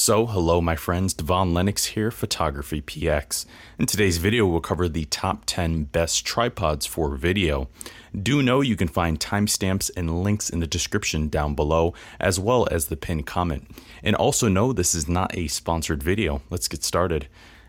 So, hello my friends, Devon Lennox here, Photography PX. In today's video, we'll cover the top 10 best tripods for video. Do know you can find timestamps and links in the description down below, as well as the pinned comment. And also know this is not a sponsored video. Let's get started.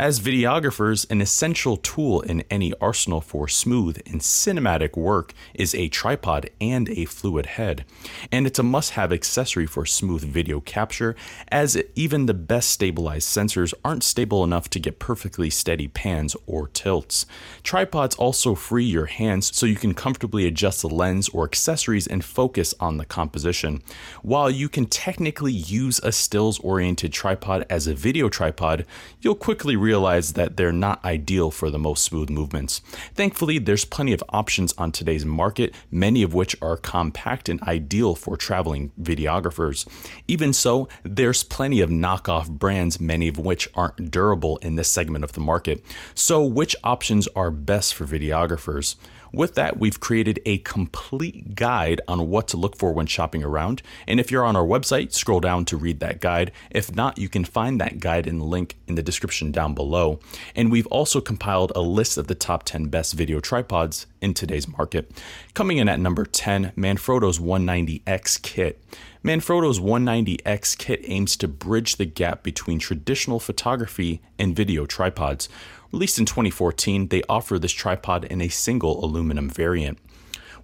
As videographers, an essential tool in any arsenal for smooth and cinematic work is a tripod and a fluid head. And it's a must have accessory for smooth video capture, as even the best stabilized sensors aren't stable enough to get perfectly steady pans or tilts. Tripods also free your hands so you can comfortably adjust the lens or accessories and focus on the composition. While you can technically use a stills oriented tripod as a video tripod, you'll quickly realize realize that they're not ideal for the most smooth movements. Thankfully, there's plenty of options on today's market, many of which are compact and ideal for traveling videographers. Even so, there's plenty of knockoff brands, many of which aren't durable in this segment of the market. So, which options are best for videographers? With that, we've created a complete guide on what to look for when shopping around. And if you're on our website, scroll down to read that guide. If not, you can find that guide in the link in the description down below. And we've also compiled a list of the top 10 best video tripods in today's market. Coming in at number 10, Manfrotto's 190X kit. Manfrotto's 190X kit aims to bridge the gap between traditional photography and video tripods. Released in 2014, they offer this tripod in a single aluminum variant.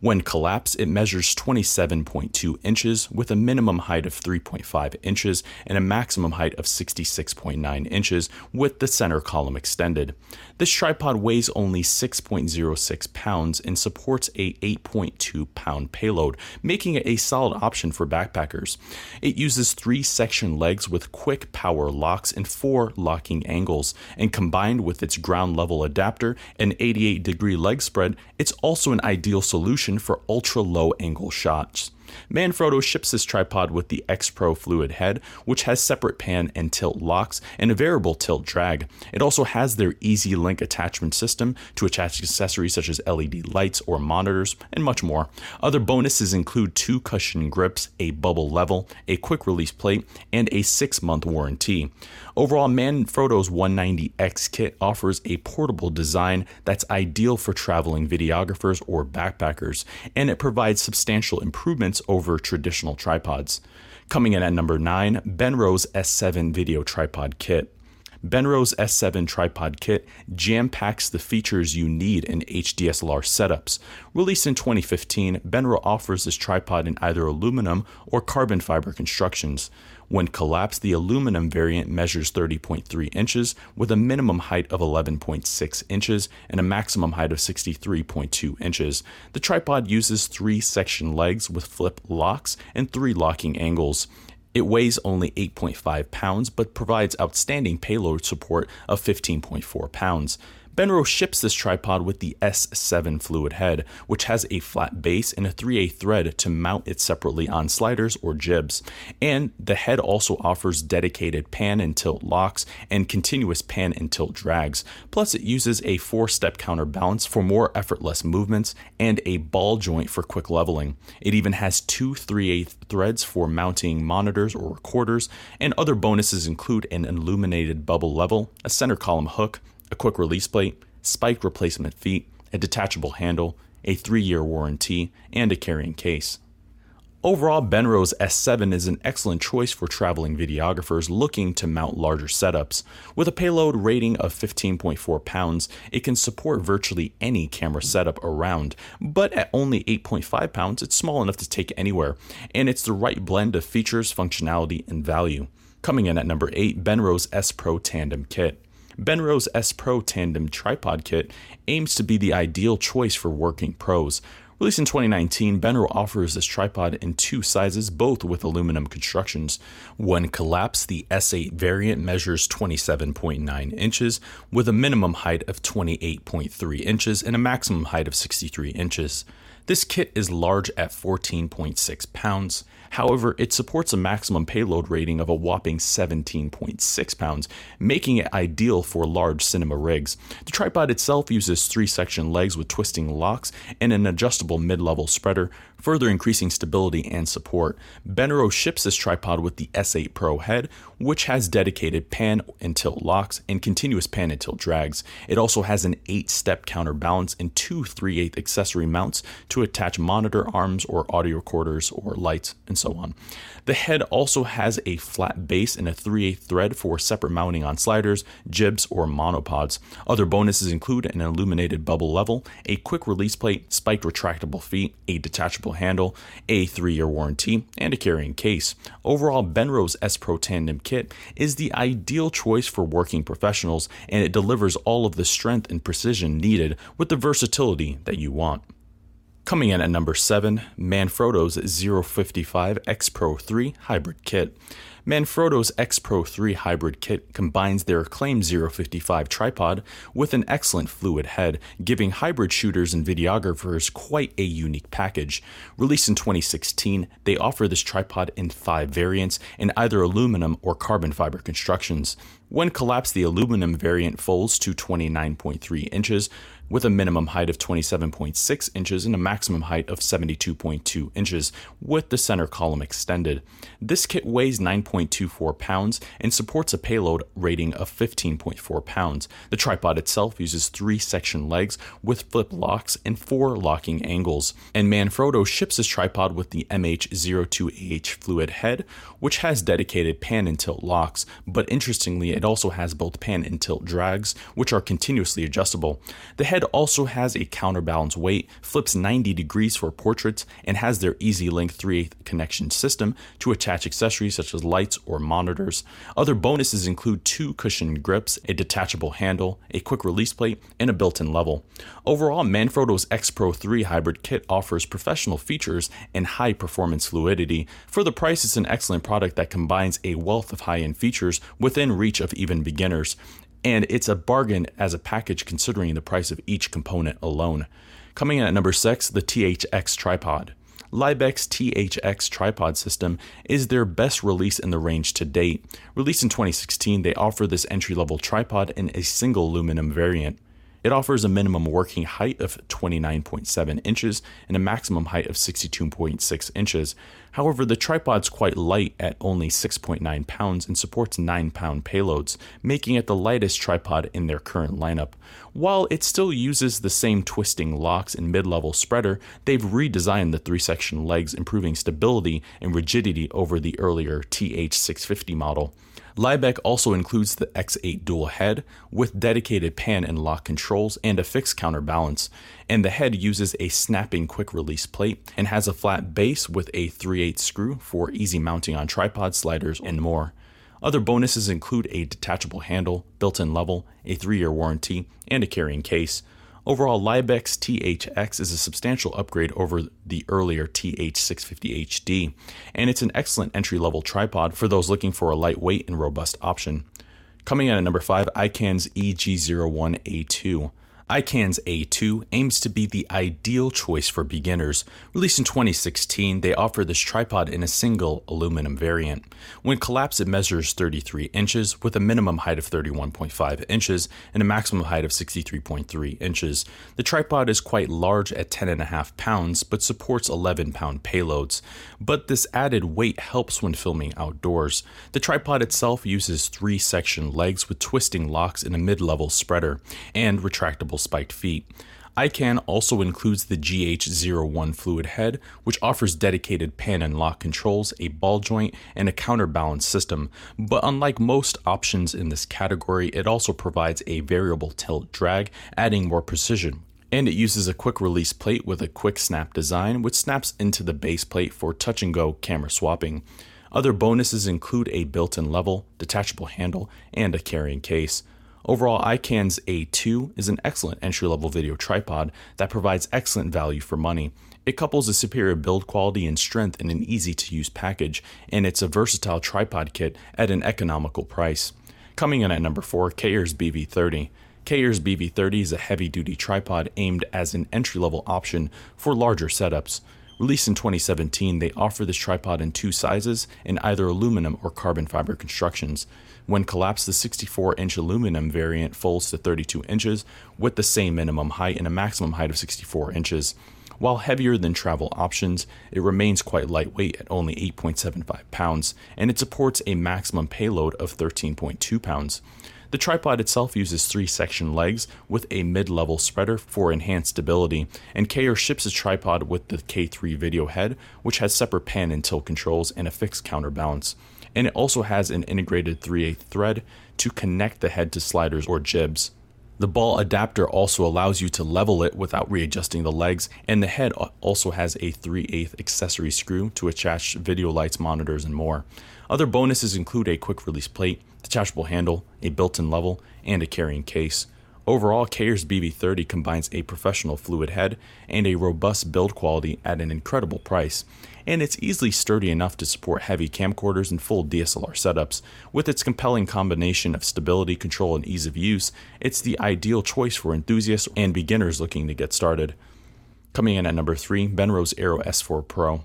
When collapsed, it measures 27.2 inches with a minimum height of 3.5 inches and a maximum height of 66.9 inches with the center column extended. This tripod weighs only 6.06 pounds and supports a 8.2 pound payload, making it a solid option for backpackers. It uses three section legs with quick power locks and four locking angles, and combined with its ground level adapter and 88 degree leg spread, it's also an ideal solution for ultra low angle shots. Manfrotto ships this tripod with the X Pro fluid head, which has separate pan and tilt locks and a variable tilt drag. It also has their Easy Link attachment system to attach accessories such as LED lights or monitors, and much more. Other bonuses include two cushion grips, a bubble level, a quick release plate, and a six month warranty. Overall, Manfrotto's 190X kit offers a portable design that's ideal for traveling videographers or backpackers, and it provides substantial improvements over traditional tripods. Coming in at number 9, Benro's S7 Video Tripod Kit. Benro's S7 tripod kit jam packs the features you need in HDSLR setups. Released in 2015, Benro offers this tripod in either aluminum or carbon fiber constructions. When collapsed, the aluminum variant measures 30.3 inches with a minimum height of 11.6 inches and a maximum height of 63.2 inches. The tripod uses three section legs with flip locks and three locking angles. It weighs only 8.5 pounds but provides outstanding payload support of 15.4 pounds. Benro ships this tripod with the S7 fluid head, which has a flat base and a 3A thread to mount it separately on sliders or jibs. And the head also offers dedicated pan and tilt locks and continuous pan and tilt drags. Plus, it uses a four step counterbalance for more effortless movements and a ball joint for quick leveling. It even has two 3A threads for mounting monitors or recorders, and other bonuses include an illuminated bubble level, a center column hook, a quick release plate, spike replacement feet, a detachable handle, a three year warranty, and a carrying case. Overall, Benro's S7 is an excellent choice for traveling videographers looking to mount larger setups. With a payload rating of 15.4 pounds, it can support virtually any camera setup around, but at only 8.5 pounds, it's small enough to take anywhere, and it's the right blend of features, functionality, and value. Coming in at number 8, Benro's S Pro Tandem Kit. Benro's S Pro Tandem Tripod Kit aims to be the ideal choice for working pros. Released in 2019, Benro offers this tripod in two sizes, both with aluminum constructions. When collapsed, the S8 variant measures 27.9 inches with a minimum height of 28.3 inches and a maximum height of 63 inches. This kit is large at 14.6 pounds, However, it supports a maximum payload rating of a whopping 17.6 pounds, making it ideal for large cinema rigs. The tripod itself uses three section legs with twisting locks and an adjustable mid level spreader, further increasing stability and support. Benro ships this tripod with the S8 Pro head, which has dedicated pan and tilt locks and continuous pan and tilt drags. It also has an 8 step counterbalance and two 3 8 accessory mounts to attach monitor arms or audio recorders or lights and so on. The head also has a flat base and a 3 8 thread for separate mounting on sliders, jibs, or monopods. Other bonuses include an illuminated bubble level, a quick release plate, spiked retractable feet, a detachable handle, a 3 year warranty, and a carrying case. Overall, Benro's S Pro Tandem kit is the ideal choice for working professionals and it delivers all of the strength and precision needed with the versatility that you want. Coming in at number 7, Manfrotto's 055 X Pro 3 Hybrid Kit. Manfrotto's X Pro 3 hybrid kit combines their acclaimed 055 tripod with an excellent fluid head, giving hybrid shooters and videographers quite a unique package. Released in 2016, they offer this tripod in five variants in either aluminum or carbon fiber constructions. When collapsed, the aluminum variant folds to 29.3 inches, with a minimum height of 27.6 inches and a maximum height of 72.2 inches, with the center column extended. This kit weighs 9.24 pounds and supports a payload rating of 15.4 pounds. The tripod itself uses three section legs with flip locks and four locking angles. And Manfrotto ships this tripod with the MH02AH fluid head, which has dedicated pan and tilt locks, but interestingly, it also has both pan and tilt drags, which are continuously adjustable. The head also has a counterbalance weight, flips 90 degrees for portraits, and has their Easy Link 3 8 connection system to attach accessories such as lights or monitors. Other bonuses include two cushioned grips, a detachable handle, a quick release plate, and a built in level. Overall, Manfrotto's X Pro 3 hybrid kit offers professional features and high performance fluidity. For the price, it's an excellent product that combines a wealth of high end features within reach of even beginners. And it's a bargain as a package considering the price of each component alone. Coming in at number 6, the THX tripod. Libec's THX tripod system is their best release in the range to date. Released in 2016, they offer this entry level tripod in a single aluminum variant. It offers a minimum working height of 29.7 inches and a maximum height of 62.6 inches. However, the tripod's quite light at only 6.9 pounds and supports 9 pound payloads, making it the lightest tripod in their current lineup. While it still uses the same twisting locks and mid level spreader, they've redesigned the three section legs, improving stability and rigidity over the earlier TH650 model. Libec also includes the X8 dual head with dedicated pan and lock controls and a fixed counterbalance, and the head uses a snapping quick release plate and has a flat base with a 3 8 screw for easy mounting on tripod sliders and more. Other bonuses include a detachable handle, built in level, a 3 year warranty, and a carrying case. Overall, Libec's THX is a substantial upgrade over the earlier TH650 HD, and it's an excellent entry level tripod for those looking for a lightweight and robust option. Coming in at number 5, iKan's EG01A2. iKan's A2 aims to be the ideal choice for beginners. Released in 2016, they offer this tripod in a single aluminum variant. When collapsed, it measures 33 inches with a minimum height of 31.5 inches and a maximum height of 63.3 inches. The tripod is quite large at 10.5 pounds but supports 11 pound payloads. But this added weight helps when filming outdoors. The tripod itself uses three section legs with twisting locks and a mid level spreader and retractable spiked feet. iKan also includes the GH01 fluid head, which offers dedicated pan and lock controls, a ball joint, and a counterbalance system. But unlike most options in this category, it also provides a variable tilt drag, adding more precision. And it uses a quick release plate with a quick snap design, which snaps into the base plate for touch and go camera swapping. Other bonuses include a built in level, detachable handle, and a carrying case. Overall, iKan's A2 is an excellent entry level video tripod that provides excellent value for money. It couples a superior build quality and strength in an easy to use package, and it's a versatile tripod kit at an economical price. Coming in at number 4, Cayer's BV30. Cayer's BV30 is a heavy duty tripod aimed as an entry level option for larger setups. Released in 2017, they offer this tripod in two sizes in either aluminum or carbon fiber constructions. When collapsed, the 64 inch aluminum variant folds to 32 inches with the same minimum height and a maximum height of 64 inches. While heavier than travel options, it remains quite lightweight at only 8.75 pounds, and it supports a maximum payload of 13.2 pounds. The tripod itself uses three section legs with a mid level spreader for enhanced stability, and Cayer ships a tripod with the K3 video head, which has separate pan and tilt controls and a fixed counterbalance. And it also has an integrated 3 8 thread to connect the head to sliders or jibs. The ball adapter also allows you to level it without readjusting the legs, and the head also has a 3 8 accessory screw to attach video lights, monitors, and more. Other bonuses include a quick release plate, detachable handle, a built in level, and a carrying case. Overall, Cayer's BV30 combines a professional fluid head and a robust build quality at an incredible price, and it's easily sturdy enough to support heavy camcorders and full DSLR setups. With its compelling combination of stability, control, and ease of use, it's the ideal choice for enthusiasts and beginners looking to get started. Coming in at number 3, Benro's Aero S4 Pro.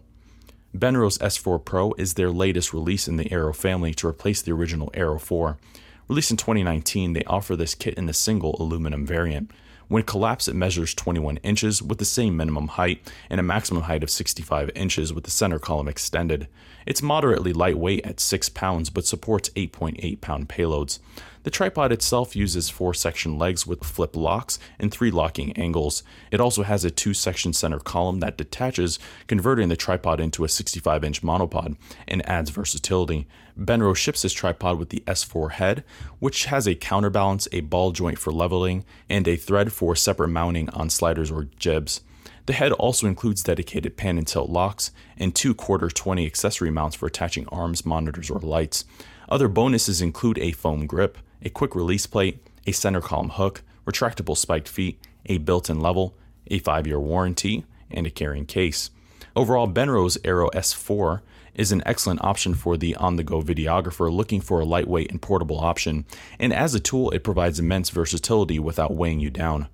Benro's S4 Pro is their latest release in the Aero family to replace the original Aero 4. Released in 2019, they offer this kit in a single aluminum variant. When collapsed, it measures 21 inches with the same minimum height and a maximum height of 65 inches with the center column extended. It's moderately lightweight at 6 pounds but supports 8.8 pound payloads. The tripod itself uses four section legs with flip locks and three locking angles. It also has a two section center column that detaches, converting the tripod into a 65 inch monopod and adds versatility. Benro ships this tripod with the S4 head, which has a counterbalance, a ball joint for leveling, and a thread for separate mounting on sliders or jibs. The head also includes dedicated pan and tilt locks and two quarter 20 accessory mounts for attaching arms, monitors, or lights. Other bonuses include a foam grip, a quick release plate, a center column hook, retractable spiked feet, a built in level, a 5 year warranty, and a carrying case. Overall, Benro's Aero S4 is an excellent option for the on the go videographer looking for a lightweight and portable option, and as a tool, it provides immense versatility without weighing you down.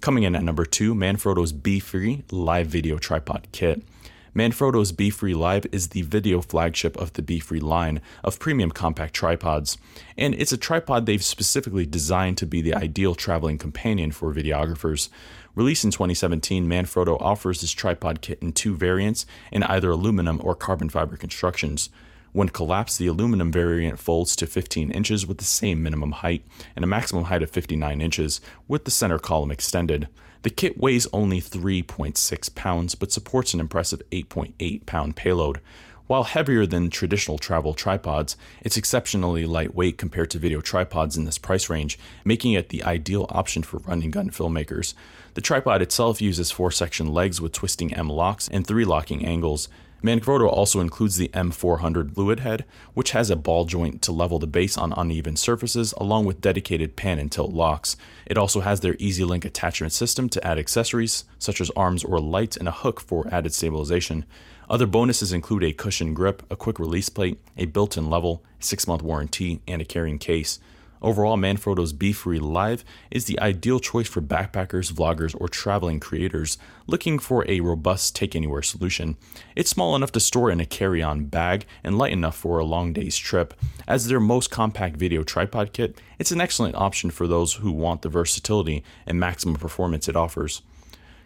Coming in at number 2, Manfrotto's BeFree Live Video Tripod Kit. Manfrotto's BeFree Live is the video flagship of the BeFree line of premium compact tripods, and it's a tripod they've specifically designed to be the ideal traveling companion for videographers. Released in 2017, Manfrotto offers this tripod kit in two variants in either aluminum or carbon fiber constructions. When collapsed, the aluminum variant folds to 15 inches with the same minimum height and a maximum height of 59 inches, with the center column extended. The kit weighs only 3.6 pounds but supports an impressive 8.8 pound payload. While heavier than traditional travel tripods, it's exceptionally lightweight compared to video tripods in this price range, making it the ideal option for run and gun filmmakers. The tripod itself uses four section legs with twisting M locks and three locking angles. Manfrotto also includes the M400 fluid head, which has a ball joint to level the base on uneven surfaces, along with dedicated pan and tilt locks. It also has their Easy Link attachment system to add accessories, such as arms or lights, and a hook for added stabilization. Other bonuses include a cushion grip, a quick release plate, a built in level, 6 month warranty, and a carrying case. Overall, Manfrotto's BeFree Live is the ideal choice for backpackers, vloggers, or traveling creators looking for a robust take anywhere solution. It's small enough to store in a carry on bag and light enough for a long day's trip. As their most compact video tripod kit, it's an excellent option for those who want the versatility and maximum performance it offers.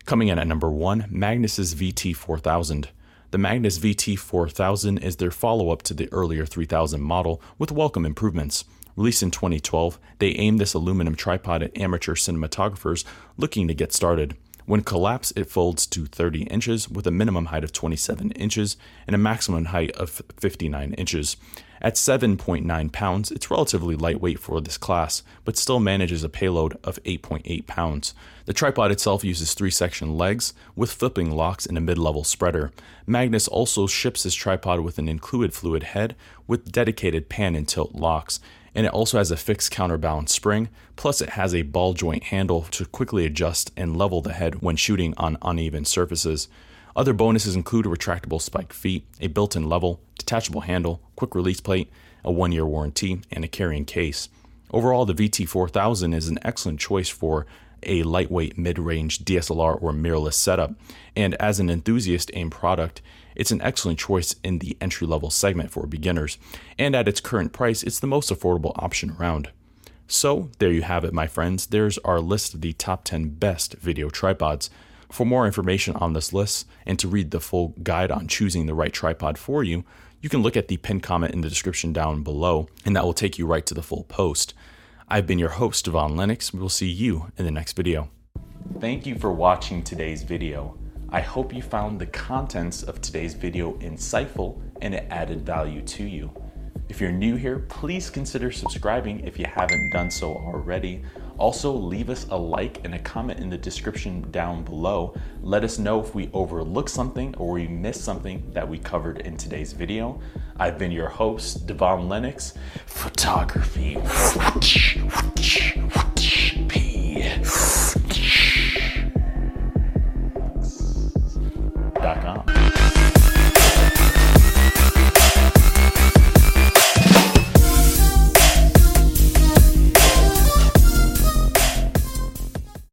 Coming in at number 1, Magnus's VT4000. The Magnus VT4000 is their follow up to the earlier 3000 model with welcome improvements. Released in 2012, they aimed this aluminum tripod at amateur cinematographers looking to get started. When collapsed, it folds to 30 inches with a minimum height of 27 inches and a maximum height of 59 inches. At 7.9 pounds, it's relatively lightweight for this class, but still manages a payload of 8.8 pounds. The tripod itself uses three section legs with flipping locks and a mid level spreader. Magnus also ships this tripod with an included fluid head with dedicated pan and tilt locks and it also has a fixed counterbalance spring, plus it has a ball joint handle to quickly adjust and level the head when shooting on uneven surfaces. Other bonuses include a retractable spiked feet, a built in level, detachable handle, quick release plate, a one year warranty, and a carrying case. Overall, the VT4000 is an excellent choice for a lightweight mid range DSLR or mirrorless setup, and as an enthusiast aimed product, it's an excellent choice in the entry level segment for beginners, and at its current price, it's the most affordable option around. So, there you have it, my friends. There's our list of the top 10 best video tripods. For more information on this list and to read the full guide on choosing the right tripod for you, you can look at the pinned comment in the description down below, and that will take you right to the full post. I've been your host, Devon Lennox. We will see you in the next video. Thank you for watching today's video. I hope you found the contents of today's video insightful and it added value to you. If you're new here, please consider subscribing if you haven't done so already. Also, leave us a like and a comment in the description down below. Let us know if we overlooked something or we missed something that we covered in today's video. I've been your host, Devon Lennox. Photography.